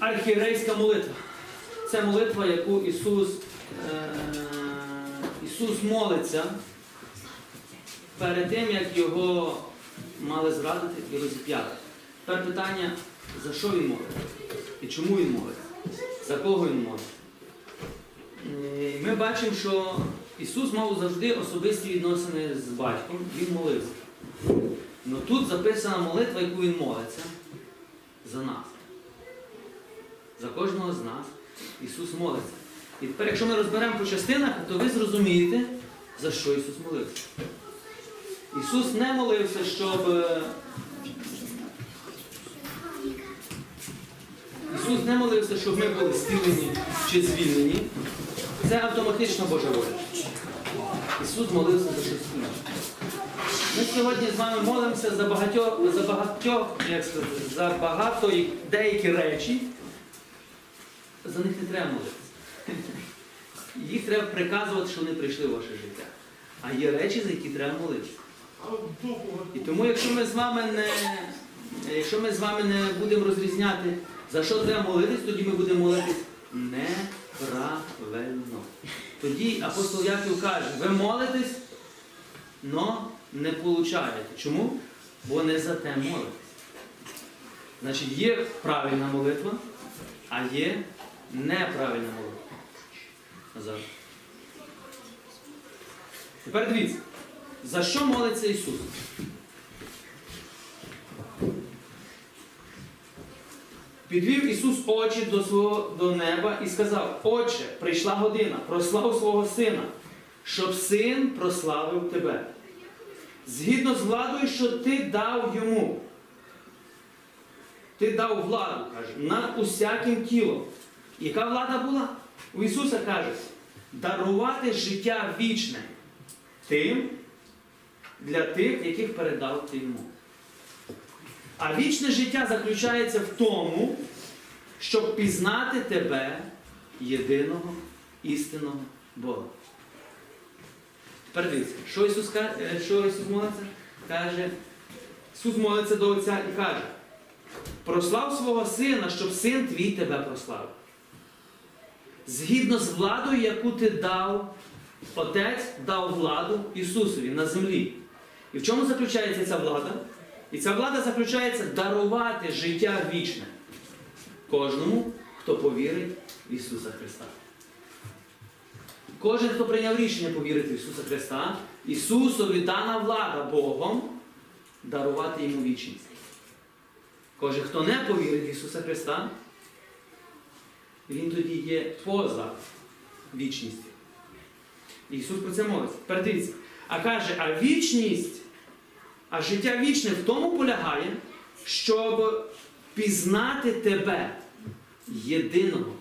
архієрейська молитва. Це молитва, яку Ісус, е, Ісус молиться перед тим, як його мали зрадити і розіп'яти. Тепер питання, за що він молить? І чому він молить? За кого він молить? Е, Ми бачимо, що Ісус мав завжди особисті відносини з батьком, Він молився. Ну тут записана молитва, яку він молиться за нас. За кожного з нас Ісус молиться. І тепер, якщо ми розберемо по частинах, то ви зрозумієте, за що Ісус молився. Ісус не молився, щоб. е, Ісус не молився, щоб ми були зцілені чи звільнені. Це автоматично Божа воля. Ісус молився за щось інше. Ми сьогодні з вами молимося за багатьох, за багатьох, як сказати, за багато деякі речі. За них не треба молитися. Їх треба приказувати, що вони прийшли в ваше життя. А є речі, за які треба молитися. І тому, якщо ми з вами не, якщо ми з вами не будемо розрізняти, за що треба молитись, тоді ми будемо молитись неправильно. Тоді апостол Яків каже, ви молитесь, але не получаєте. Чому? Бо не за те молитесь. Значить, є правильна молитва, а є неправильна молитва. Назад. Тепер дивіться, за що молиться Ісус? Підвів Ісус очі до свого до неба і сказав: Отче, прийшла година, прослав свого сина, щоб син прославив тебе. Згідно з владою, що ти дав йому. Ти дав владу, каже, над усяким тілом. Яка влада була? У Ісуса каже, дарувати життя вічне тим, для тих, яких передав ти йому. А вічне життя заключається в тому, щоб пізнати тебе, єдиного істинного Бога. Тепер дивіться, що Ісус, ка- е, що Ісус молиться? Каже, Ісус молиться до Отця і каже, прослав свого сина, щоб син твій тебе прославив. Згідно з владою, яку ти дав, Отець дав владу Ісусові на землі. І в чому заключається ця влада? І ця влада заключається дарувати життя вічне кожному, хто повірить в Ісуса Христа. Кожен, хто прийняв рішення повірити в Ісуса Христа, Ісусові дана влада Богом дарувати йому вічність. Кожен, хто не повірить в Ісуса Христа, він тоді є поза вічністю. Ісус про це молиться. Тепер. А каже, а вічність, а життя вічне в тому полягає, щоб пізнати тебе, єдиного,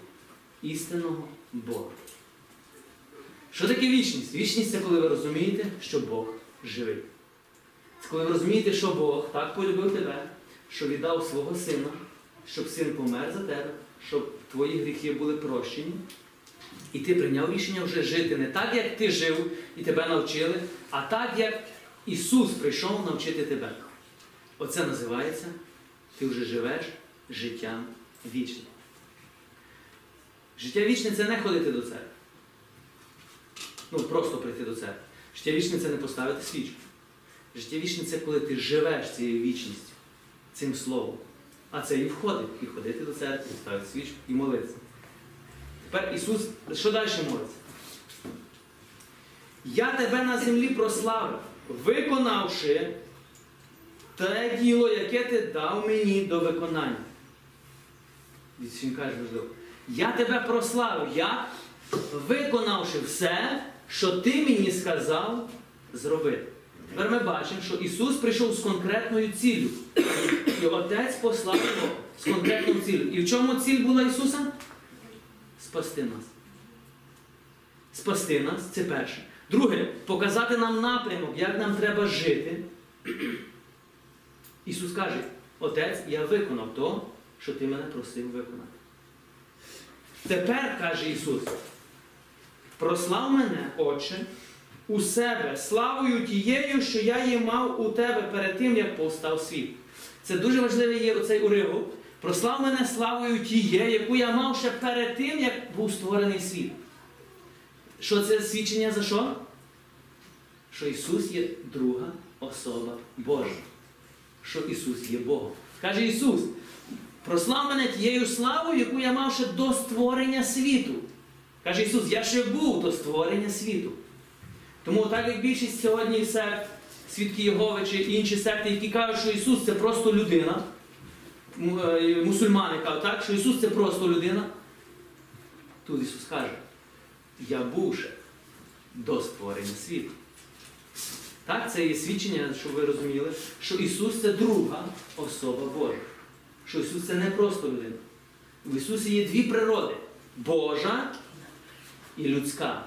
істинного Бога. Що таке вічність? Вічність це коли ви розумієте, що Бог живий. Це коли ви розумієте, що Бог так полюбив тебе, що віддав свого сина, щоб син помер за тебе, щоб твої гріхи були прощені. І ти прийняв рішення вже жити не так, як ти жив і тебе навчили, а так, як Ісус прийшов навчити тебе. Оце називається, ти вже живеш життям вічним. Життя вічне це не ходити до церкви. Ну, просто прийти до церкви. Життя вічне це не поставити свічку. Життя вічне це коли ти живеш цією вічністю, цим словом. А це і входить. І ходити до церкви, і ставити свічку, і молитися. Тепер Ісус, що далі молиться? Я тебе на землі прославив, виконавши те діло, яке ти дав мені до виконання. Він каже важливо. Я тебе прославив, як виконавши все, що ти мені сказав зробити. Тепер ми бачимо, що Ісус прийшов з конкретною ціллю. І Отець послав його з конкретною ціллю. І в чому ціль була Ісуса? Спасти нас. Спасти нас це перше. Друге, показати нам напрямок, як нам треба жити. Ісус каже, Отець, я виконав то, що ти мене просив виконати. Тепер, каже Ісус, прослав мене, Отче, у себе славою тією, що я її мав у тебе перед тим, як повстав світ. Це дуже важливий є оцей уривок, Прослав мене славою тіє, яку я мав ще перед тим, як був створений світ. Що це свідчення за що? Що Ісус є друга особа Божа. Що Ісус є Богом. Каже Ісус, прослав мене тією славою, яку я мав ще до створення світу. Каже Ісус, я ще був до створення світу. Тому так як більшість сьогодні сект, свідки Єгови чи інші секти, які кажуть, що Ісус це просто людина, е, мусульмани кажуть, так, що Ісус це просто людина. Тут Ісус каже, я був ще до створення світу. Так, це є свідчення, щоб ви розуміли, що Ісус це друга особа Божа. Що Ісус це не просто людина. В Ісусі є дві природи Божа і людська.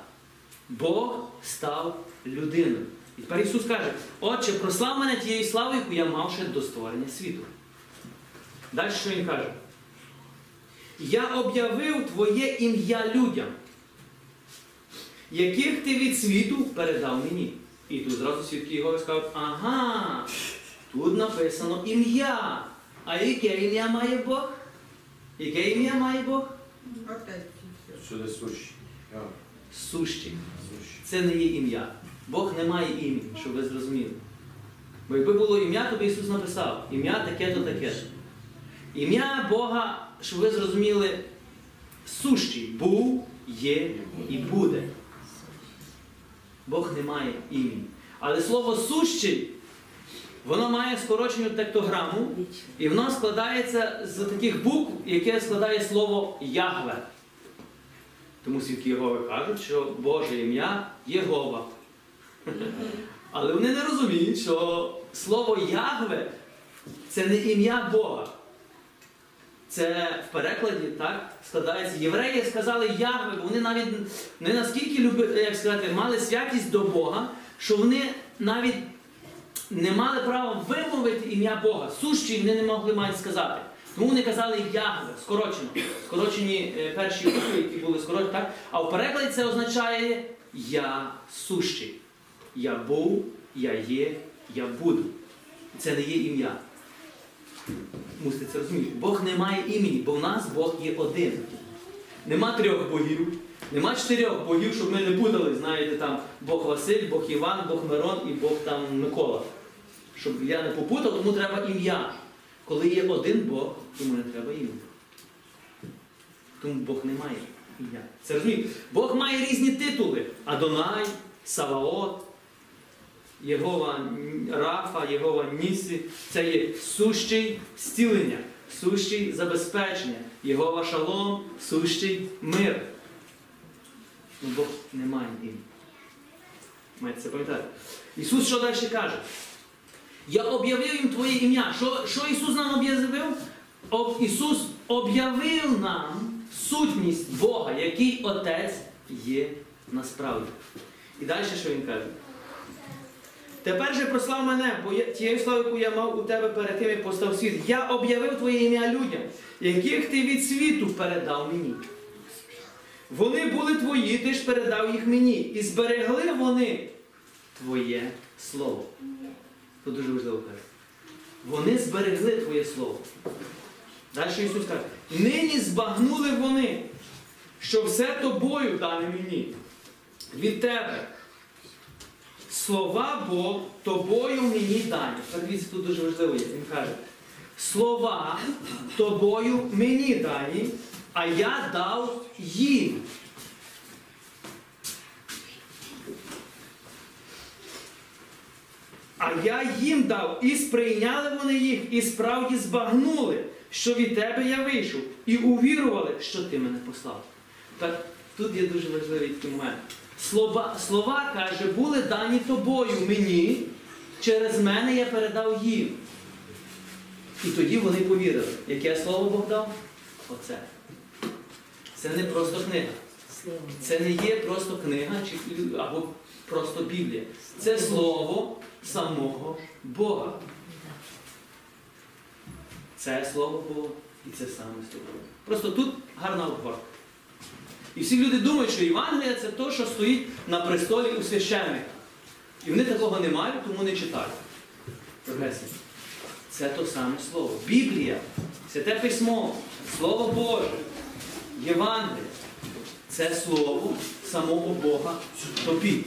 Бог став людиною. І тепер Ісус каже, Отче, прослав мене тією славою, яку я мав ще до створення світу. Далі що він каже? Я об'явив Твоє ім'я людям, яких ти від світу передав мені. І тут зразу свідки його скажуть, ага, тут написано ім'я. А яке ім'я має Бог? Яке ім'я має Бог? А, Сущий. Це не є ім'я. Бог не має імені, щоб ви зрозуміли. Бо якби було ім'я, то би Ісус написав ім'я таке-то таке. Ім'я Бога, щоб ви зрозуміли, сущий. Був, є і буде. Бог не має імені. Але слово сущий, воно має скорочену тектограму, і воно складається з таких букв, яке складає слово Ягве. Тому свідки Єгови кажуть, що Боже ім'я Єгова. Але вони не розуміють, що слово Ягве це не ім'я Бога. Це в перекладі так складається. Євреї сказали Ягве, бо вони навіть не наскільки люби, як сказати, мали святість до Бога, що вони навіть не мали права вимовити ім'я Бога. Сущі вони не могли навіть сказати. Тому вони казали Ягве, скорочено. Скорочені е, перші букви, які були скорочені, так? А в перекладі це означає Я сущий. Я був, я є, я буду. Це не є ім'я. Мусите це розуміти. Бог не має імені, бо в нас Бог є один. Нема трьох богів, нема чотирьох богів, щоб ми не путали, знаєте, там Бог Василь, Бог Іван, Бог Мирон і Бог там Микола. Щоб я не попутав, тому треба ім'я. Коли є один Бог, тому не треба ім'я. Тому Бог не має ім'я. Це розумієте? Бог має різні титули: Адонай, Саваот, Єгова Рафа, Єгова Нісі. Це є сущий зцілення, сущий забезпечення, Єгова Шалом, сущий мир. Ну Бог не має ім'я. Маєте це пам'ятати. Ісус що далі каже? Я об'явив їм Твоє ім'я. Що, що Ісус нам об'явив? Об, Ісус об'явив нам сутність Бога, який Отець є насправді. І далі що Він каже? Тепер же прослав мене, бо я, тією славою, яку я мав у тебе перед тим, як постав світ. Я об'явив Твоє ім'я людям, яких ти від світу передав мені. Вони були твої, ти ж передав їх мені. І зберегли вони Твоє Слово. Це дуже важливо каже. Вони зберегли Твоє Слово. Далі Ісус каже, нині збагнули вони, що все тобою дане мені. Від тебе. Слова бо тобою мені дані. Подивіться, тут дуже важливо є. Він каже, слова тобою мені дані, а я дав їм. А я їм дав, і сприйняли вони їх, і справді збагнули, що від тебе я вийшов, і увірували, що ти мене послав. Так тут є дуже важливий такий момент. Слова, слова, каже, були дані тобою мені, через мене я передав їм. І тоді вони повірили. Яке слово Бог дав? Оце. Це не просто книга. Це не є просто книга чи, або просто Біблія. Це слово самого Бога. Це слово Бога і це саме слово. Просто тут гарна обгорка. І всі люди думають, що Євангелія це те, що стоїть на престолі у священника. І вони такого не мають, тому не читають. Це то саме Слово. Біблія, Святе Письмо, Слово Боже, Євангеліє це Слово самого Бога тобі.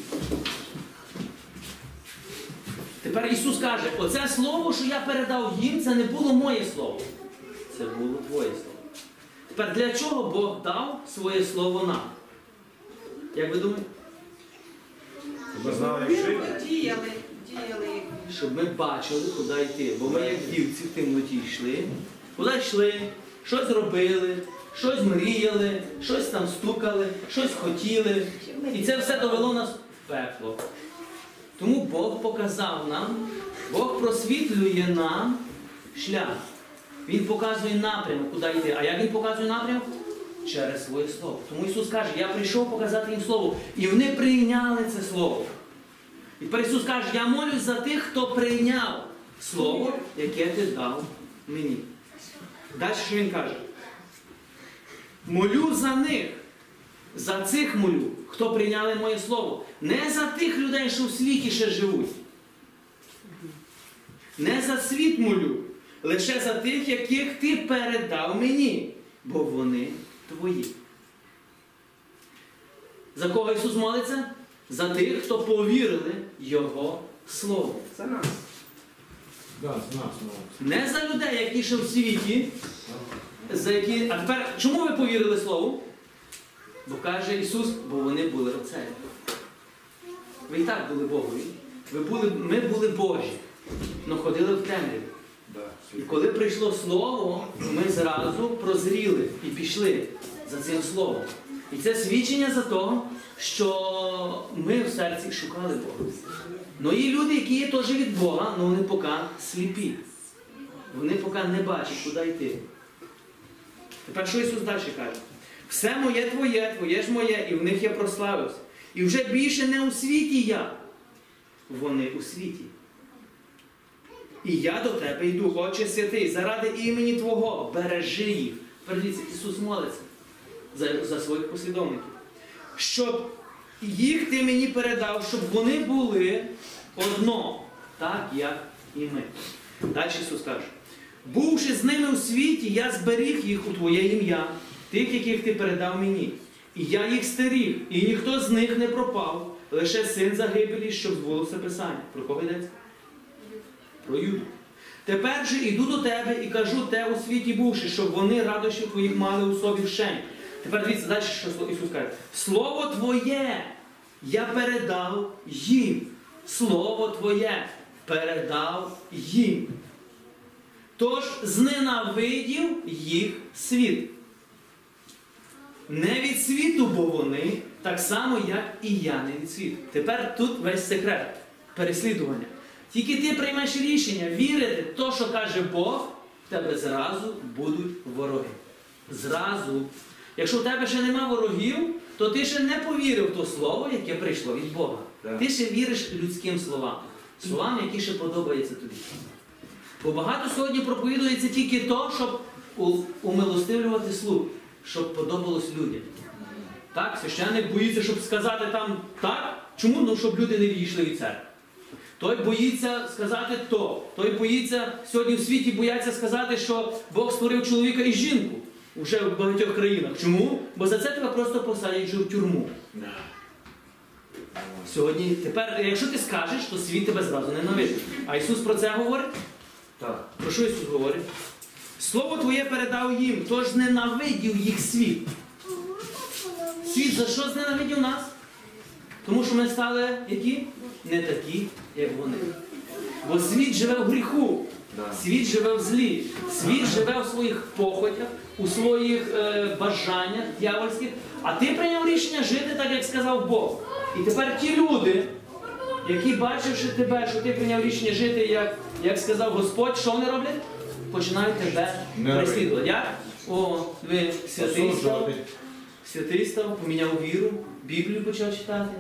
Тепер Ісус каже, оце слово, що я передав їм, це не було моє слово. Це було твоє слово. Тепер для чого Бог дав своє слово нам? Як ви думаєте? Знали, як? Діяли, діяли. Щоб ми бачили, куди йти. Бо ми, як дівці в темноті йшли, куди йшли, щось робили, щось мріяли, щось там стукали, щось хотіли. І це все довело нас в пекло. Тому Бог показав нам, Бог просвітлює нам шлях. Він показує напрямок, куди йти. А як він показує напрямок? Через своє слово. Тому Ісус каже, я прийшов показати їм слово. І вони прийняли це слово. І тепер Ісус каже, я молюсь за тих, хто прийняв слово, яке ти дав мені. Далі що він каже? Молю за них. За цих молю, хто прийняли моє слово. Не за тих людей, що в світі ще живуть. Не за світ молю, лише за тих, яких ти передав мені, бо вони твої. За кого Ісус молиться? За тих, хто повірили Його Слову. За нас. Да, з нас. Не за людей, які ще в світі, за які. А тепер чому ви повірили Слову? Бо каже Ісус, бо вони були оцею. Ви і так були Богові. Ви були, ми були Божі, але ходили в темряві. І коли прийшло Слово, ми зразу прозріли і пішли за цим Словом. І це свідчення за те, що ми в серці шукали Бога. Ну є люди, які є теж від Бога, але вони поки сліпі. Вони поки не бачать, куди йти. Тепер що Ісус далі каже? Все моє твоє, твоє ж моє, і в них я прославився. І вже більше не у світі я. Вони у світі. І я до тебе йду, Отче святий, заради імені Твого, бережи їх. Передивіться, Ісус молиться за, за своїх послідовників. Щоб їх ти мені передав, щоб вони були одно, так як і ми. Далі Ісус каже: бувши з ними у світі, я зберіг їх у Твоє ім'я, тих, яких ти передав мені. І я їх стеріг, і ніхто з них не пропав, лише син загибелі, щоб збулося Писання. Про кого йдеться? Про Юду. Тепер же іду до тебе і кажу те у світі бувши, щоб вони радощів твоїх мали у собі вшень. Тепер дивіться далі, що Ісус каже. Слово Твоє я передав їм. Слово Твоє передав їм. Тож зненавидів їх світ. Не від світу, бо вони, так само, як і я не від світу. Тепер тут весь секрет переслідування. Тільки ти приймеш рішення вірити в те, що каже Бог, в тебе зразу будуть вороги. Зразу. Якщо в тебе ще нема ворогів, то ти ще не повірив в то слово, яке прийшло від Бога. Так. Ти ще віриш людським словам. Словам, які ще подобаються тобі. Бо багато сьогодні проповідується тільки то, щоб умилостивлювати слух, щоб подобалось людям. Так, священник боїться, щоб сказати там так. Чому? Ну, щоб люди не відійшли від церкви. Той боїться сказати то. Той боїться сьогодні в світі бояться сказати, що Бог створив чоловіка і жінку вже в багатьох країнах. Чому? Бо за це тебе просто посадять в тюрму. Сьогодні, тепер, якщо ти скажеш, то світ тебе зразу ненавидить. А Ісус про це говорить? Так. Про що Ісус говорить? Слово Твоє передав їм, тож ненавидів їх світ. Світ за що зненавидів нас? Тому що ми стали які? Не такі, як вони. Бо світ живе в гріху, світ живе в злі, світ живе в своїх похотях, у своїх е, бажаннях дьявольських. А ти прийняв рішення жити так, як сказав Бог. І тепер ті люди, які бачивши тебе, що ти прийняв рішення жити, як, як сказав Господь, що вони роблять? Починають тебе переслідувати. Як? О, ви святий став, святий став, поміняв віру, Біблію почав читати,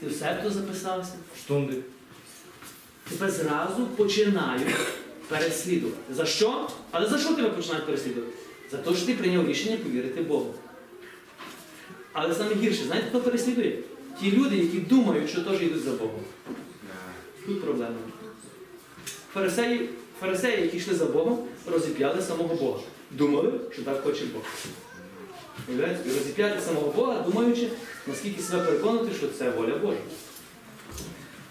ти в секту записався. Штунди. Тебе зразу починають переслідувати. За що? Але за що тебе починають переслідувати? За те, що ти прийняв рішення повірити Богу. Але саме гірше, знаєте, хто переслідує? Ті люди, які думають, що теж йдуть за Богом. Тут проблема. Фарисеї Фарисеї, які йшли за Богом, розіп'яли самого Бога. Думали, що так хоче Бог. І розіп'яти самого Бога, думаючи, наскільки себе переконати, що це воля Божа.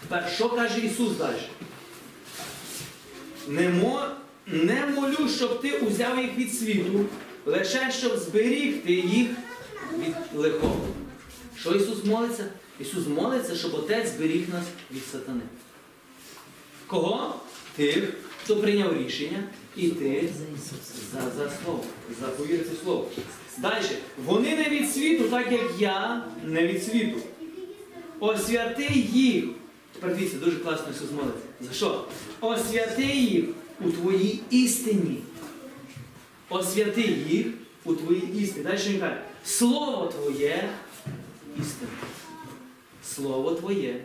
Тепер, що каже Ісус далі? Не, мо, не молю, щоб ти узяв їх від світу, лише щоб зберігти їх від лихого. Що Ісус молиться? Ісус молиться, щоб Отець зберіг нас від сатани. Кого? Тих, хто прийняв рішення іти за, за слово, за повірити слово. Далі. Вони не від світу, так як я не від світу. Освяти їх. Тепер дивіться, дуже класно Ісус молиться. За що? Освяти їх у твоїй істині. Освяти їх у твоїй істині. Далі він каже, Слово Твоє істина. Слово Твоє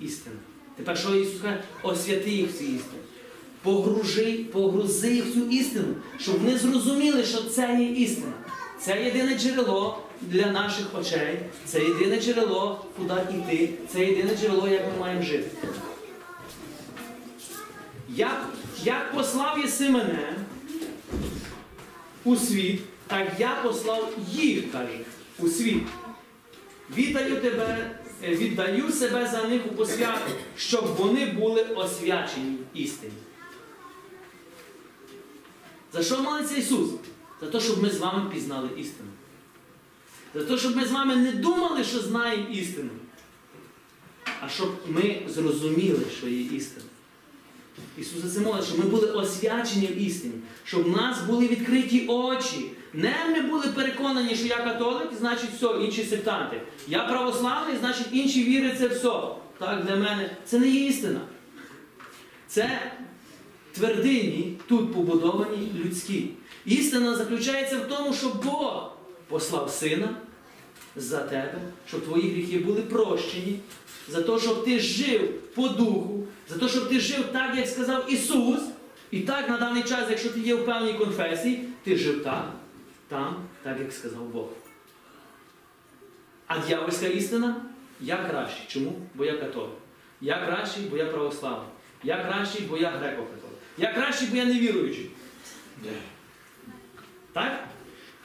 істина. Тепер що Ісус каже? Освяти їх в цій істині. Погружи, погрузи їх цю істину, щоб вони зрозуміли, що це є істина. Це єдине джерело для наших очей, це єдине джерело, куди йти, це єдине джерело, як ми маємо жити. Як, як послав єси мене у світ, так я послав їх, каже, у світ. Віддаю тебе, віддаю себе за них у посвяту, щоб вони були освячені в істині. За що молиться Ісус? За те, щоб ми з вами пізнали істину. За те, щоб ми з вами не думали, що знаємо істину, а щоб ми зрозуміли, що є істина. Ісус це молить, щоб ми були освячені в істині, щоб в нас були відкриті очі. Не ми були переконані, що я католик, значить все, інші сектанти. Я православний, значить інші віри це все. Так, для мене це не є істина. Це твердині тут побудовані людські. Істина заключається в тому, що Бог послав сина за тебе, щоб твої гріхи були прощені, за те, щоб ти жив по духу, за те, щоб ти жив так, як сказав Ісус. І так на даний час, якщо ти є в певній конфесії, ти жив так, там, так, як сказав Бог. А дьявольська істина я кращий. Чому? Бо я католик. Я кращий, бо я православний. Я кращий, бо я греко-католик. Я кращий, бо я невіруючий. Так?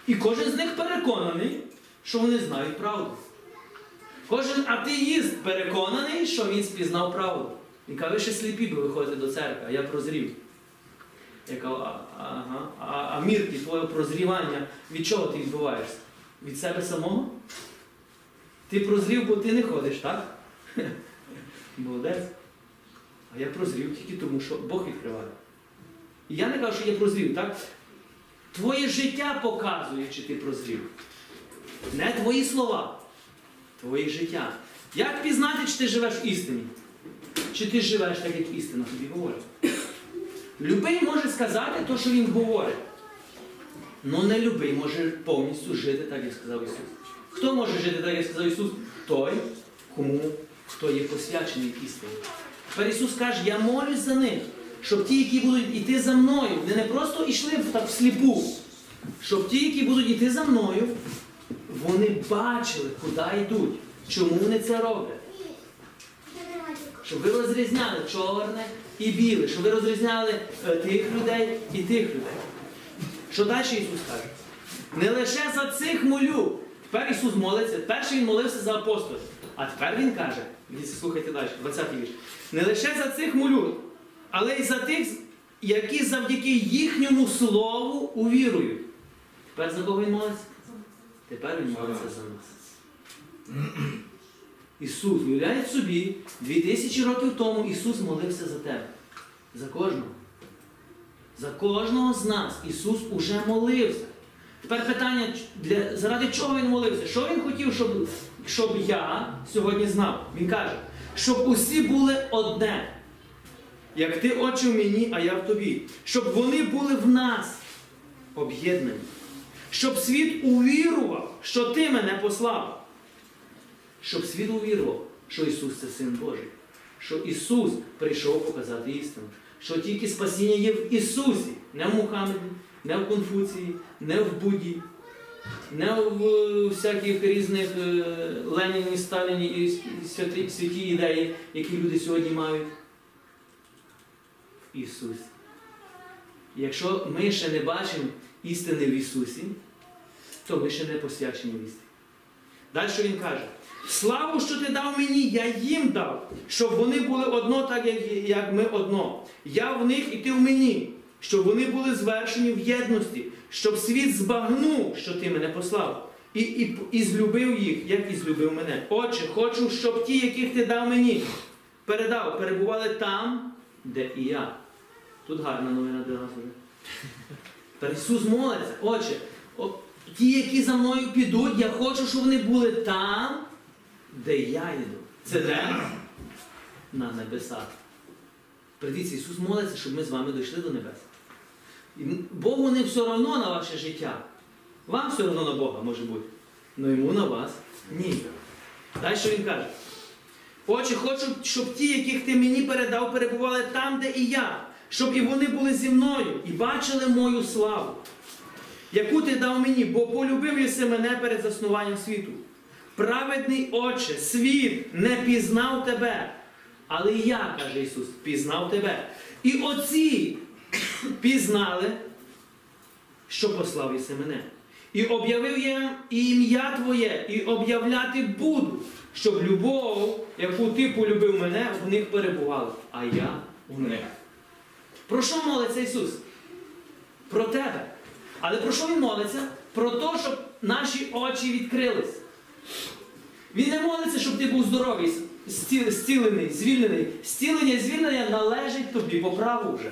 І кожен з них переконаний, що вони знають правду. Кожен атеїст переконаний, що він спізнав правду. Він каже, ви ще сліпі, бо виходите до церкви, а я прозрів. Я кажу, ага, а, а Мірки, твоє прозрівання, від чого ти відбуваєшся? Від себе самого? Ти прозрів, бо ти не ходиш, так? Молодець. А я прозрів тільки тому, що Бог відкриває. І я не кажу, що я прозрів, так? Твоє життя показує, чи ти прозрів. Не твої слова, твоє життя. Як пізнати, чи ти живеш в істині? Чи ти живеш так, як істина тобі говорить? Любий може сказати те, що він говорить. Ну не любий може повністю жити так, як сказав Ісус. Хто може жити так, як сказав Ісус? Той, кому хто є посвячений істині. Тепер Ісус каже, я молюсь за них, щоб ті, які будуть йти за мною, вони не просто йшли так всліпу, щоб ті, які будуть йти за мною, вони бачили, куди йдуть, чому вони це роблять. Щоб ви розрізняли чорне і біле, щоб ви розрізняли е, тих людей і тих людей. Що далі Ісус каже? Не лише за цих молю. Тепер Ісус молиться, перший Він молився за апостолів. А тепер Він каже, слухайте далі, 20 вірш. Не лише за цих молю, але й за тих, які завдяки їхньому слову увірують. Тепер за кого він молиться? Тепер він молиться за нас. Ісус, уявляють собі, 2000 років тому Ісус молився за тебе. За кожного. За кожного з нас Ісус уже молився. Тепер питання, для, заради чого Він молився? Що Він хотів, щоб, щоб я сьогодні знав? Він каже, щоб усі були одне. Як ти очі в мені, а я в тобі. Щоб вони були в нас об'єднані. Щоб світ увірував, що ти мене послав. Щоб світ увірував, що Ісус це Син Божий. Що Ісус прийшов показати істину. Що тільки спасіння є в Ісусі, не в Мухаммеді, не в Конфуції, не в Будді, не в е, всяких різних е, Леніні, Сталіні і святі, святі ідеї, які люди сьогодні мають. В Ісусі. Якщо ми ще не бачимо істини в Ісусі, то ми ще не посвячені в істині. Далі він каже: славу, що ти дав мені, я їм дав, щоб вони були одно, так як, ми одно. Я в них і ти в мені, щоб вони були звершені в єдності, щоб світ збагнув, що ти мене послав, і, і, і злюбив їх, як і злюбив мене. Отче, хочу, щоб ті, яких ти дав мені, передав, перебували там, де і я. Тут гарна новина для нас. Та Ісус молиться, Отче, ті, які за мною підуть, я хочу, щоб вони були там, де я йду. Це де? На небесах. Придіться, Ісус молиться, щоб ми з вами дійшли до небес. І Богу не все одно на ваше життя. Вам все одно на Бога може бути. але йому на вас ні. Далі що він каже? Отче, хочу, щоб ті, яких ти мені передав, перебували там, де і я, щоб і вони були зі мною і бачили мою славу, яку ти дав мені, бо полюбив єси мене перед заснуванням світу. Праведний Отче, світ не пізнав тебе, але я, каже Ісус, пізнав тебе. І оці пізнали, що послав єси мене. І об'явив я ім'я Твоє, і об'являти буду, щоб любов, яку ти полюбив мене, в них перебувала, а я у них. Про що молиться Ісус? Про тебе. Але про що Він молиться? Про те, щоб наші очі відкрились. Він не молиться, щоб ти був здоровий, зцілений, звільнений. Зцілення і звільнення належить тобі по праву вже.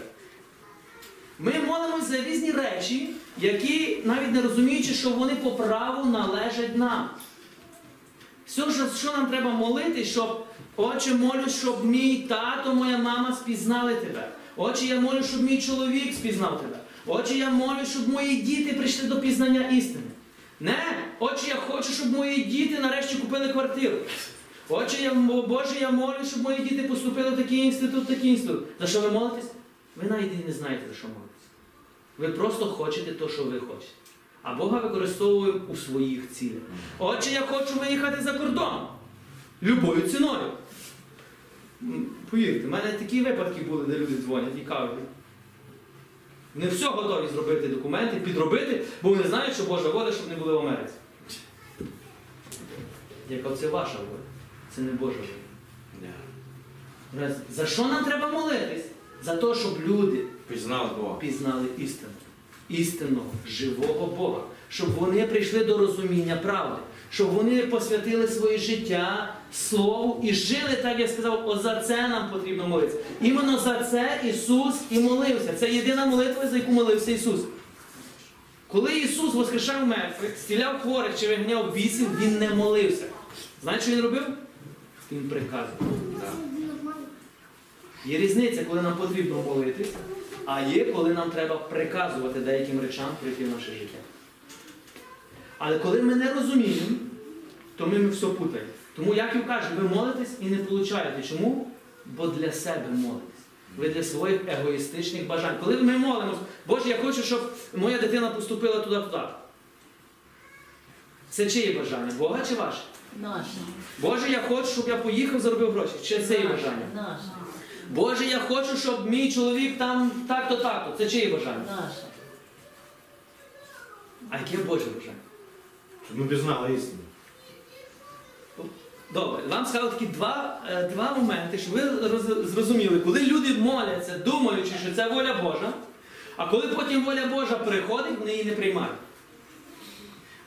Ми молимося за різні речі, які, навіть не розуміючи, що вони по праву належать нам. Все, що, нам треба молити, щоб, Отче, молю, щоб мій тато, моя мама спізнали тебе. Отче, я молю, щоб мій чоловік спізнав тебе. Отче, я молю, щоб мої діти прийшли до пізнання істини. Не, Отче, я хочу, щоб мої діти нарешті купили квартиру. Отче, я, Боже, я молю, щоб мої діти поступили в такий інститут, такий інститут. За що ви молитесь? Ви навіть і не знаєте, за що молитесь. Ви просто хочете те, що ви хочете. А Бога використовує у своїх цілях. Отче, я хочу виїхати за кордон. Любою ціною. Повірте, в мене такі випадки були, де люди дзвонять і кажуть. Вони все готові зробити документи, підробити, бо вони знають, що Божа воля, щоб не були в Америці. Яка це ваша воля? Це не Божа воля. Раз, За що нам треба молитись? За те, щоб люди Пізнав Бога. пізнали істину. Істинного, живого Бога. Щоб вони прийшли до розуміння правди. Щоб вони посвятили своє життя Слову і жили, так як сказав, о, за це нам потрібно молитися. Іменно за це Ісус і молився. Це єдина молитва, за яку молився Ісус. Коли Ісус воскрешав мертвих, стіляв хворих чи вигняв вісім, Він не молився. Знаєте, що Він робив? Він приказував. Є різниця, коли нам потрібно молитись, а є, коли нам треба приказувати деяким речам прийти в наше життя. Але коли ми не розуміємо, то ми все путаємо. Тому як Яків каже, ви молитесь і не получаєте. Чому? Бо для себе молитесь. Ви для своїх егоїстичних бажань. Коли ми молимося, Боже, я хочу, щоб моя дитина поступила туди-туди. Це чиє бажання? Бога чи ваше? Наше. Боже, я хочу, щоб я поїхав, заробив гроші. Чи це є бажання? Наше. Боже, я хочу, щоб мій чоловік там так-то, так-то. Це чиє бажання? Наше. А яке Боже бажання? Щоб ми пізнали істину. Добре, вам скажу такі два, е, два моменти, щоб ви роз- зрозуміли, коли люди моляться, думаючи, що це воля Божа, а коли потім воля Божа приходить, вони її не приймають.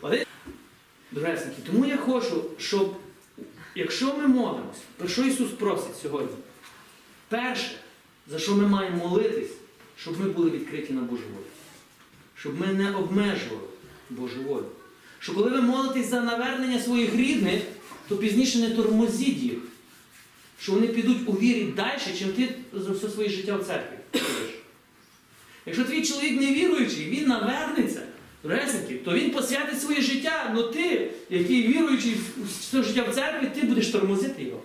Один, тому я хочу, щоб, якщо ми молимося, про що Ісус просить сьогодні? Перше, за що ми маємо молитись, щоб ми були відкриті на Божу волю. Щоб ми не обмежували Божу волю. Що коли ви молитесь за навернення своїх рідних, то пізніше не тормозіть їх. Що вони підуть у вірі далі, чим ти за все своє життя в церкві. Якщо твій чоловік не віруючий, він навернеться, то він посвятить своє життя, але ти, який віруючий все життя в церкві, ти будеш тормозити його.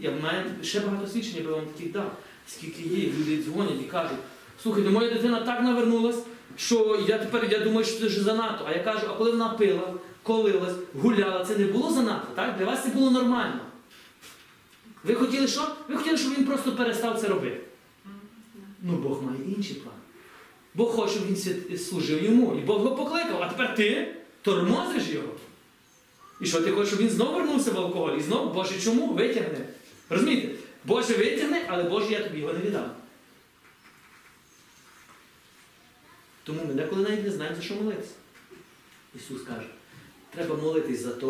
Я маю ще багато свідчень, я би вам таких дав. Скільки є, люди дзвонять і кажуть, слухайте, моя дитина так навернулась, що я тепер я думаю, що це вже занадто. А я кажу, а коли вона пила, колилась, гуляла, це не було занадто, так? Для вас це було нормально. Ви хотіли що? Ви хотіли, щоб він просто перестав це робити. Ну, Бог має інший план. Бог хоче, щоб він служив йому. І Бог його покликав, а тепер ти тормозиш його. І що ти хочеш, щоб він знову вернувся в алкоголь? І знову, Боже, чому? Витягне. Розумієте? Боже витягне, але Боже, я тобі його не віддам. Тому ми деколи навіть не знаємо, за що молитися. Ісус каже, треба молитись за те,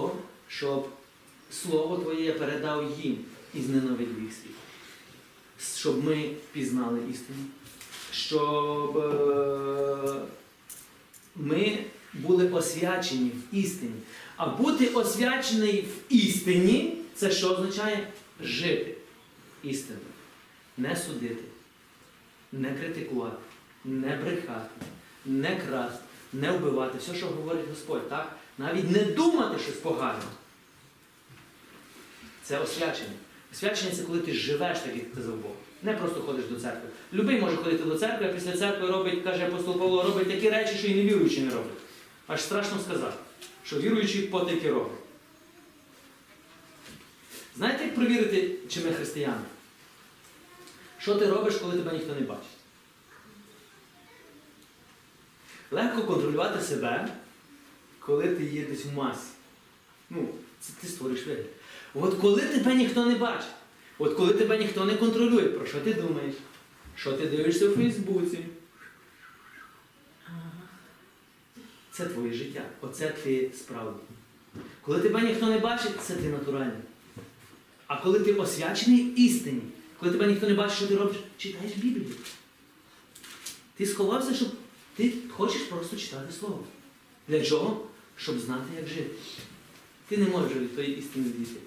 щоб Слово Твоє я передав їм і зненавидів їх світ. Щоб ми пізнали істину, щоб е, ми були освячені в істині. А бути освячений в істині це що означає? Жити істиною. Не судити, не критикувати, не брехати, не красти, не вбивати. Все, що говорить Господь, так? Навіть не думати щось погане. Це освячення. Освячення це коли ти живеш так, як казав Бог. Не просто ходиш до церкви. Любий може ходити до церкви, а після церкви робить, каже апостол Павло, робить такі речі, що і невіруючі не роблять. Аж страшно сказати, що віруючі потики роблять. Знаєте, як провірити, чи ми християни? Що ти робиш, коли тебе ніхто не бачить? Легко контролювати себе, коли ти є десь в масі. Ну, це ти створиш вигляд. От коли тебе ніхто не бачить, от коли тебе ніхто не контролює, про що ти думаєш? Що ти дивишся у Фейсбуці? Це твоє життя. Оце ти справді. Коли тебе ніхто не бачить, це ти натуральний. А коли ти освячений істині, коли тебе ніхто не бачить, що ти робиш, читаєш Біблію. Ти сховався, щоб ти хочеш просто читати Слово. Для чого? Щоб знати, як жити. Ти не можеш від тої істини дійти.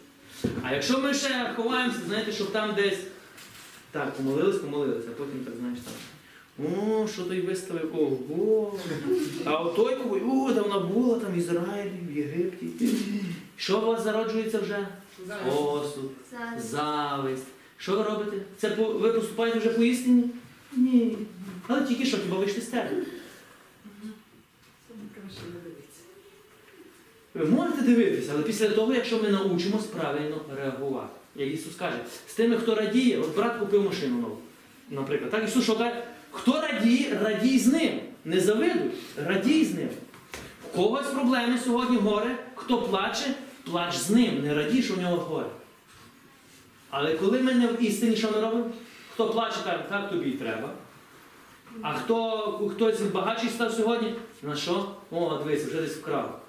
А якщо ми ще ховаємося, знаєте, щоб там десь так, помолились, помолились, а потім так, знаєш, там. О, що той виставив? Ого. А от той кого, о, давно була там в Ізраїлі, в Єгипті. Що у вас зароджується вже? Осуд, зависть. Що ви робите? Це по- ви поступаєте вже по істині? Ні. Але тільки що, хіба вийшли з тебе? Ви можете дивитися, але після того, якщо ми научимось правильно реагувати. Як Ісус каже, з тими, хто радіє, от брат купив машину нову. Наприклад, так Ісус каже, хто радіє, радій з ним. Не завидуй, радій з ним. У когось проблеми сьогодні горе, хто плаче, плач з ним, не радій, що в нього горе. Але коли ми не в істині, що ми робимо? Хто плаче, каже, так тобі і треба. А хто хтось багатший став сьогодні, на що? О, дивись, вже десь вкрав.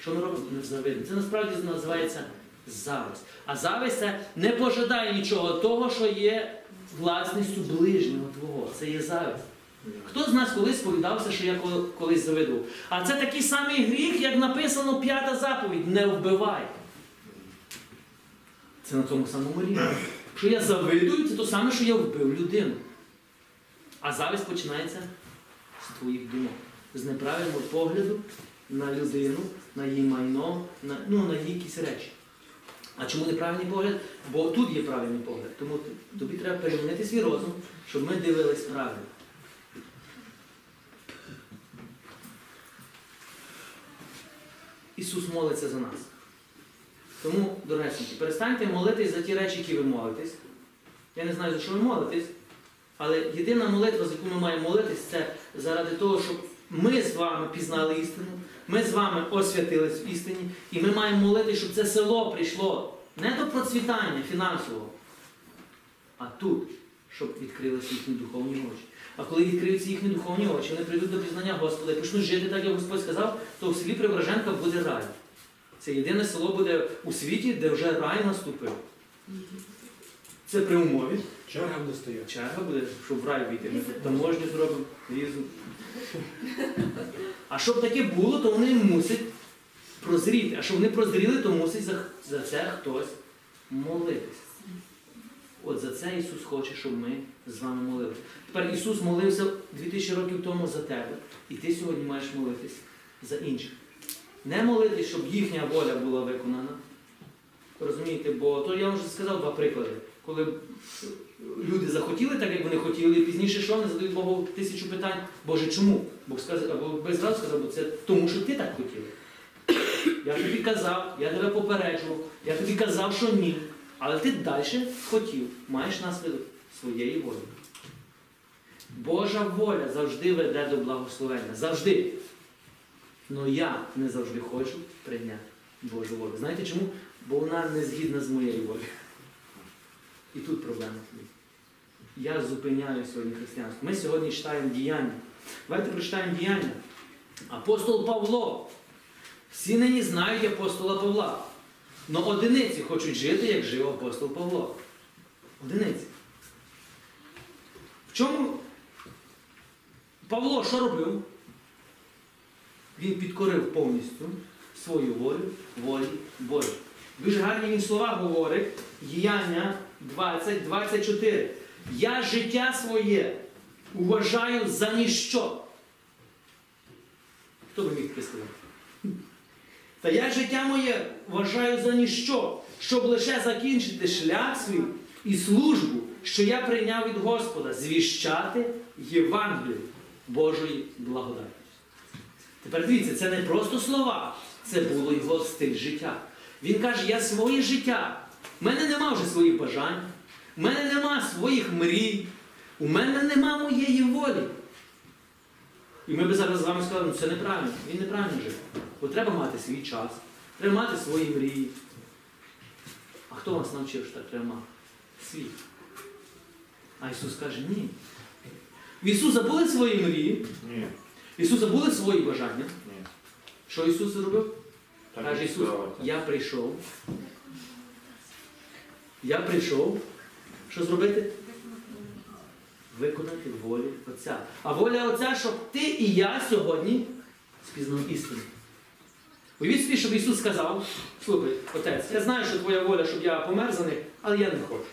Що ми робимо? Не завидно. Це насправді називається зависть. А зависть це не пожадає нічого того, що є власністю ближнього твого. Це є зависть. Хто з нас колись сповідався, що я колись завидував? А це такий самий гріх, як написано п'ята заповідь не вбивай. Це на тому самому рівні. Якщо я завидую, це то саме, що я вбив людину. А зависть починається з твоїх думок, з неправильного погляду на людину, на її майно, на, ну, на її якісь речі. А чому неправильний погляд? Бо тут є правильний погляд. Тому тобі треба перемінити свій розум, щоб ми дивились правильно. Ісус молиться за нас. Тому, дорогесенькі, перестаньте молитись за ті речі, які ви молитесь. Я не знаю, за що ви молитесь, але єдина молитва, за яку ми маємо молитись, це заради того, щоб ми з вами пізнали істину, ми з вами освятились в істині, і ми маємо молитись, щоб це село прийшло не до процвітання фінансового, а тут, щоб відкрилися їхні духовні очі. А коли відкриються їхні духовні очі, вони прийдуть до пізнання Господа і почнуть жити так, як Господь сказав, то в селі Преображенка буде рай. Це єдине село буде у світі, де вже рай наступив. Це при умові. Черга буде стояти. Черга буде, щоб в рай війти. Ми таможню зробимо, візу. А щоб таке було, то вони мусять прозріти. А щоб вони прозріли, то мусить за, за це хтось молитися. От за це Ісус хоче, щоб ми з вами молилися. Тепер Ісус молився 2000 років тому за тебе, і ти сьогодні маєш молитись за інших. Не молитись, щоб їхня воля була виконана. Розумієте, бо то я вам вже сказав два приклади. Коли люди захотіли так, як вони хотіли, і пізніше що вони задають Богу тисячу питань. Боже, чому? Бог сказав, або без зразу сказав, бо це тому, що ти так хотів. Я тобі казав, я тебе попереджував, я тобі казав, що ні. Але ти далі хотів, маєш наслідок своєї волі. Божа воля завжди веде до благословення. Завжди. Але я не завжди хочу прийняти Божу волю. Знаєте чому? Бо вона не згідна з моєю волею. І тут проблема. Я зупиняю сьогодні християнство. Ми сьогодні читаємо діяння. Давайте прочитаємо діяння. Апостол Павло. Всі нині знають апостола Павла. Но одиниці хочуть жити, як жив апостол Павло. Одиниці. В чому Павло що робив? Він підкорив повністю свою волю волі Божій. Дуже гарні він слова говорить. Діяння 20, 24. Я життя своє вважаю за ніщо. Хто би міг сказати? Та я життя моє вважаю за ніщо, щоб лише закінчити шлях свій і службу, що я прийняв від Господа, звіщати Євангелію Божої благодаті. Тепер дивіться, це не просто слова, це було його стиль життя. Він каже, я своє життя. У мене нема вже своїх бажань, у мене нема своїх мрій, у мене нема моєї волі. І ми би зараз з вами сказали, ну це неправильно, він неправильно живе. Бо треба мати свій час, треба мати свої мрії. А хто вас навчив, що так треба мати? Світ. А Ісус каже, ні. В Ісуса були свої мрії, Ні. в Ісуса були свої бажання. Ні. Що Ісус зробив? Каже Ісус, я прийшов. Я прийшов. Що зробити? Виконати волю Отця. А воля Отця, щоб ти і я сьогодні спізнав істину. Уявіть собі, щоб Ісус сказав, слухай, Отець, я знаю, що твоя воля, щоб я помер за них, але я не хочу.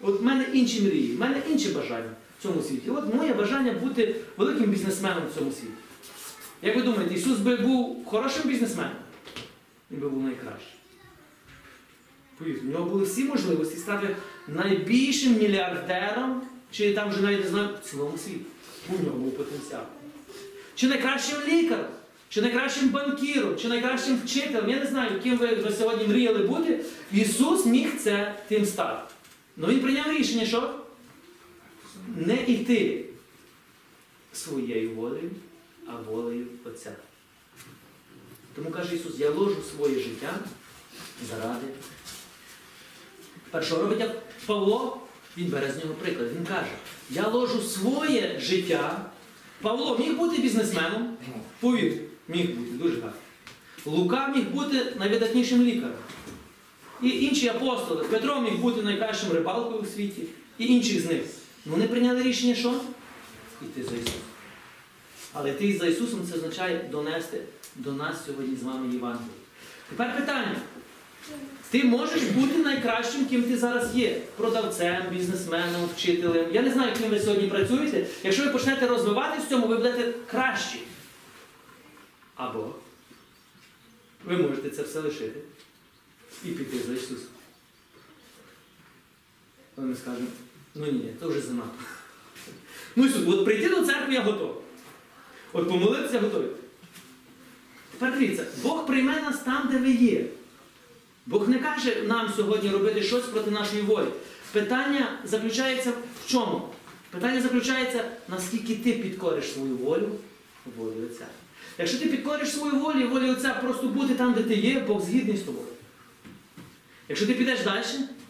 От в мене інші мрії, в мене інші бажання в цьому світі. От моє бажання бути великим бізнесменом в цьому світі. Як ви думаєте, Ісус би був хорошим бізнесменом? Він би був найкращим. Повірте, у нього були всі можливості стати найбільшим мільярдером, чи там вже навіть не знаю, в цілому світі. У нього був потенціал. Чи найкращим лікарем, чи найкращим банкіром, чи найкращим вчителем. Я не знаю, ким ви на сьогодні мріяли бути. Ісус міг це тим стати. Але він прийняв рішення, що не йти своєю волею, а волею Отця. Тому каже Ісус, я ложу своє життя заради. Першого робить як Павло, він бере з нього приклад. Він каже, я ложу своє життя. Павло міг бути бізнесменом, повір, міг бути, дуже гарно. Лука міг бути найвидатнішим лікарем. І інші апостоли. Петро міг бути найкращим рибалкою у світі, і інші з них. Ну вони прийняли рішення, що? Іти за Ісусом. Але йти за Ісусом це означає донести до нас сьогодні з вами Євангеліє. Тепер питання. Ти можеш бути найкращим, ким ти зараз є. Продавцем, бізнесменом, вчителем. Я не знаю, ким ви сьогодні працюєте. Якщо ви почнете розвиватися в цьому, ви будете кращі. Або ви можете це все лишити і піти за Ісусом. Але ми скажемо, ну ні, це вже занадто. Ну Ісус, от прийти до церкви я готовий. От помолитися готовий. Тепер дивіться, Бог прийме нас там, де ви є. Бог не каже нам сьогодні робити щось проти нашої волі. Питання заключається в чому? Питання заключається, наскільки ти підкориш свою волю волі Отця. Якщо ти підкориш свою волю і волі Отця просто бути там, де ти є, Бог згідний з тобою. Якщо ти підеш далі,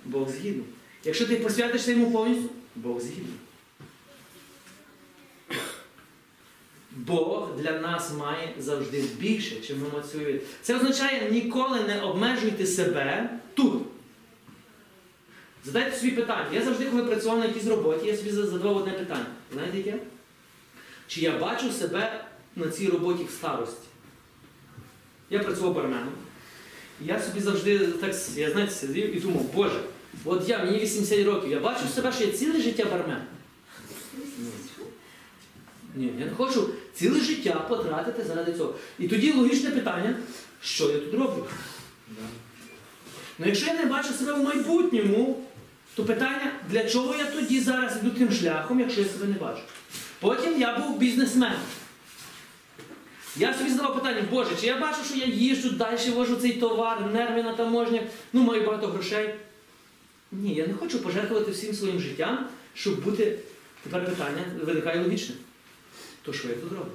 Бог згідний. Якщо ти посвятишся йому повністю, Бог згідний. Бог для нас має завжди більше, чим ми працюємо. Це означає ніколи не обмежуйте себе тут. Задайте собі питання. Я завжди, коли працював на якійсь роботі, я собі задавав одне питання. Знаєте яке? Чи я бачу себе на цій роботі в старості? Я працював барменом. Я собі завжди так, я знаєте, сидів і думав, Боже, от я, мені 80 років, я бачу себе, що я ціле життя бармен. Ні. Я не хочу ціле життя потратити заради цього. І тоді логічне питання, що я тут роблю? Да. Ну якщо я не бачу себе в майбутньому, то питання, для чого я тоді зараз йду тим шляхом, якщо я себе не бачу? Потім я був бізнесменом. Я собі задавав питання, Боже, чи я бачу, що я їжджу, далі вожу цей товар, нерви на таможнях, ну маю багато грошей. Ні, я не хочу пожертвувати всім своїм життям, щоб бути Тепер питання виникає логічне. То що я тут роблю?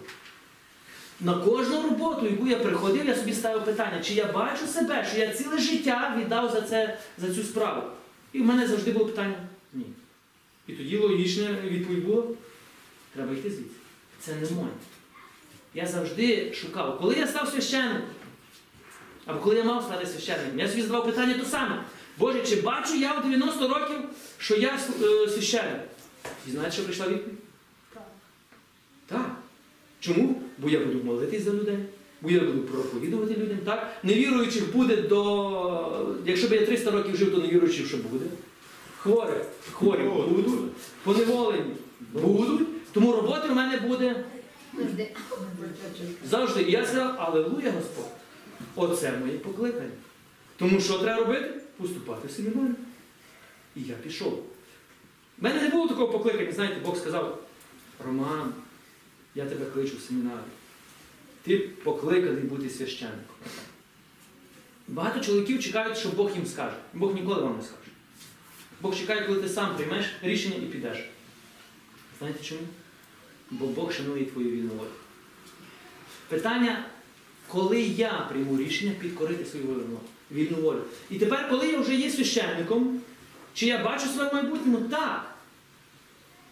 На кожну роботу, яку я приходив, я собі ставив питання, чи я бачу себе, що я ціле життя віддав за, це, за цю справу. І в мене завжди було питання ні. І тоді логічна відповідь була, треба йти звідси. Це не моє. Я завжди шукав, коли я став священником, або коли я мав стати священником, я собі задавав питання то саме. Боже, чи бачу я в 90 років, що я е, священник? І знаєте, що прийшла відповідь? Так. Чому? Бо я буду молитись за людей, бо я буду проповідувати людям, так? Невіруючих буде до. Якщо б я 300 років жив, то невіруючих що буде. Хворі, хворі Будуть. поневолені будуть, тому роботи в мене буде Завжди. І я сказав, Аллилуйя, Господь. Оце моє покликання. Тому що треба робити? Поступати в семінарі. І я пішов. У мене не було такого покликання, знаєте, Бог сказав, Роман, я тебе кличу в семінарі. Ти покликаний бути священником. Багато чоловіків чекають, що Бог їм скаже. Бог ніколи вам не скаже. Бог чекає, коли ти сам приймеш рішення і підеш. Знаєте чому? Бо Бог шанує твою вільну волю. Питання, коли я прийму рішення підкорити свою вільну, волю. І тепер, коли я вже є священником, чи я бачу своє майбутнє? Ну так.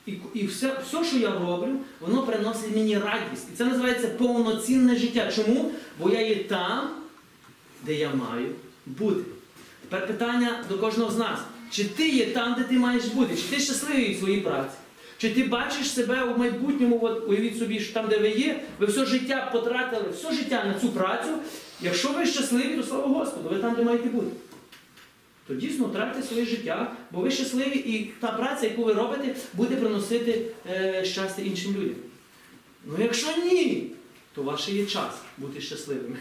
І, і все, все, що я роблю, воно приносить мені радість. І це називається повноцінне життя. Чому? Бо я є там, де я маю бути. Тепер питання до кожного з нас. Чи ти є там, де ти маєш бути? Чи ти щасливий в своїй праці? Чи ти бачиш себе у майбутньому, от уявіть собі, що там, де ви є, ви все життя потратили, все життя на цю працю. Якщо ви щасливі, то слава Господу, ви там, де маєте бути. То дійсно тратьте своє життя, бо ви щасливі, і та праця, яку ви робите, буде приносити е, щастя іншим людям. Ну якщо ні, то ваше є час бути щасливими.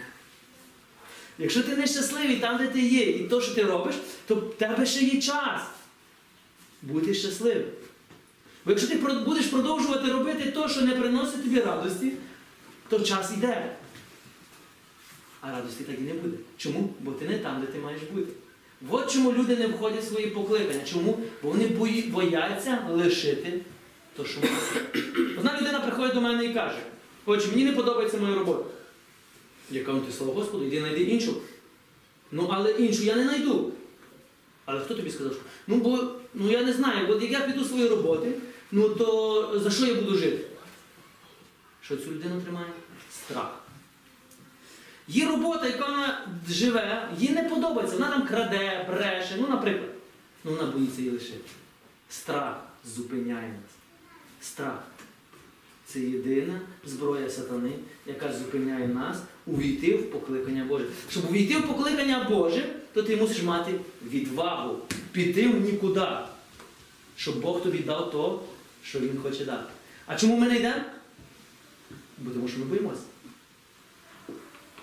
Якщо ти не щасливий там, де ти є, і то, що ти робиш, то в тебе ще є час бути щасливим. Бо якщо ти будеш продовжувати робити те, що не приносить тобі радості, то час йде. А радості так і не буде. Чому? Бо ти не там, де ти маєш бути. От чому люди не входять в свої покликання. Чому? Бо вони бояться лишити то, що. Одна людина приходить до мене і каже: Отже, мені не подобається моя робота. Я кажу, ти слава Господу, йди знайди іншу. Ну, але іншу я не знайду. Але хто тобі сказав? що? Ну, бо ну, я не знаю, от як я піду з своєї роботи, ну то за що я буду жити? Що цю людину тримає? Страх. Є робота, яка вона живе, їй не подобається, вона там краде, бреше, ну, наприклад. Ну, вона боїться її лишити. Страх зупиняє нас. Страх. Це єдина зброя сатани, яка зупиняє нас увійти в покликання Боже. Щоб увійти в покликання Боже, то ти мусиш мати відвагу, піти в нікуди, щоб Бог тобі дав то, що Він хоче дати. А чому ми не йдемо? Бо тому що ми боїмося.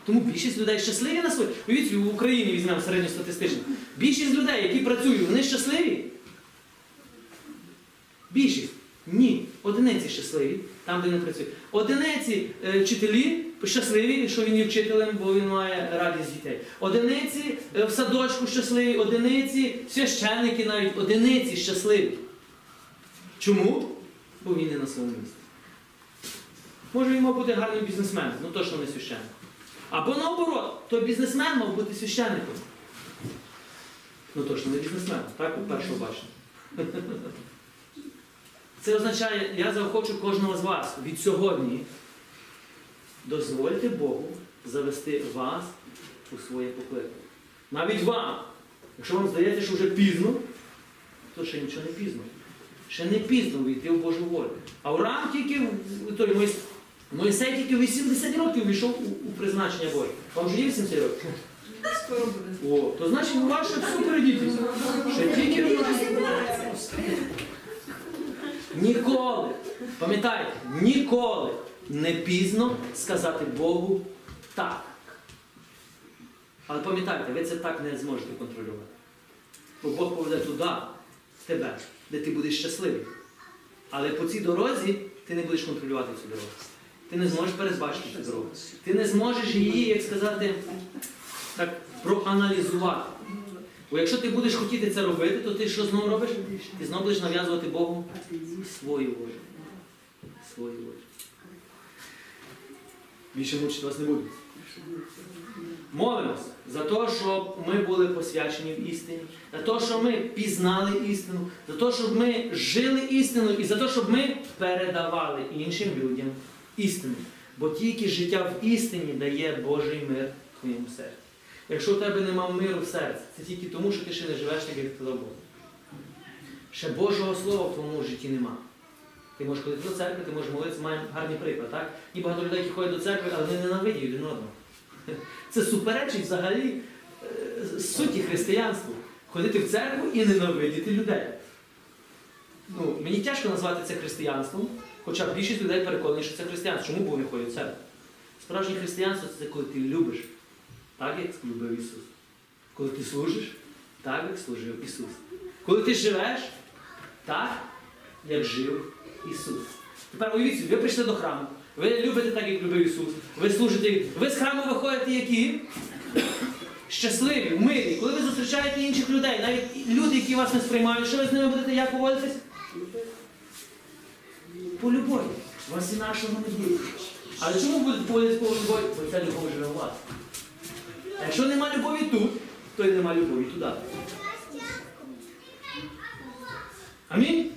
Тому більшість людей щасливі на своїй. Уявіть, в Україні візьмемо середньостатистично. Більшість людей, які працюють, вони щасливі. Більшість. Ні. Одиниці щасливі, там, де не працюють. Одиниці е, вчителі щасливі, що він є вчителем, бо він має радість дітей. Одиниці е, в садочку щасливі, одиниці, священники навіть, одиниці щасливі. Чому? Бо він не на своєму місці. Може він мав бути гарним бізнесменом, ну точно не священник. Або наоборот, той бізнесмен мав бути священником. Ну точно не бізнесмен, так, у першого бачення. Це означає, я заохочу кожного з вас від сьогодні. Дозвольте Богу завести вас у своє покликання. Навіть вам. Якщо вам здається, що вже пізно, то ще нічого не пізно. Ще не пізно війти в Божу волю. Тільки в- той Мойс- Мойсей тільки 80 років війшов у, у призначення Боже. Вам вже є 80 років? Скоро буде. О, то значить у вас ще все. Ще тільки ніколи, пам'ятайте, ніколи не пізно сказати Богу так. Але пам'ятайте, ви це так не зможете контролювати. Бо Бог поведе туди, тебе, де ти будеш щасливий. Але по цій дорозі ти не будеш контролювати цю дорогу. Ти не зможеш передбачити цю дорогу. Ти не зможеш її, як сказати, так проаналізувати. Бо якщо ти будеш хотіти це робити, то ти що знову робиш? Ти знову будеш нав'язувати Богу свою волю. Свою волю. Більше мучити вас не буду. Молимось за те, щоб ми були посвячені в істині, за те, щоб ми пізнали істину, за те, щоб ми жили істиною і за те, щоб ми передавали іншим людям істину. Бо тільки життя в істині дає Божий мир в твоєму серці. Якщо у тебе нема миру в серці, це тільки тому, що ти ще не живеш так, як сказав Бог. Ще Божого Слова в твоєму житті нема. Ти можеш ходити до церкви, ти можеш молитися, маємо гарний приклад, так? І багато людей, які ходять до церкви, але вони ненавидять один одного. Це суперечить взагалі е, суті християнству. Ходити в церкву і ненавидіти людей. Ну, мені тяжко назвати це християнством, хоча більшість людей переконані, що це християнство. Чому бо вони ходять в церкву? Справжнє християнство це коли ти любиш, так як любив Ісус. Коли ти служиш, так як служив Ісус. Коли ти живеш, так, як жив Ісус. Тепер уявіть, ви прийшли до храму, ви любите так, як любив Ісус, ви служите, ви з храму виходите які? Щасливі, милі. Коли ви зустрічаєте інших людей, навіть люди, які вас не сприймають, що ви з ними будете як поводитись? По любові. Вас інакшого не буде. Але чому буде будете по любові? Бо ця любов живе у вас. А якщо нема любові тут, то й нема любові туди. Амінь?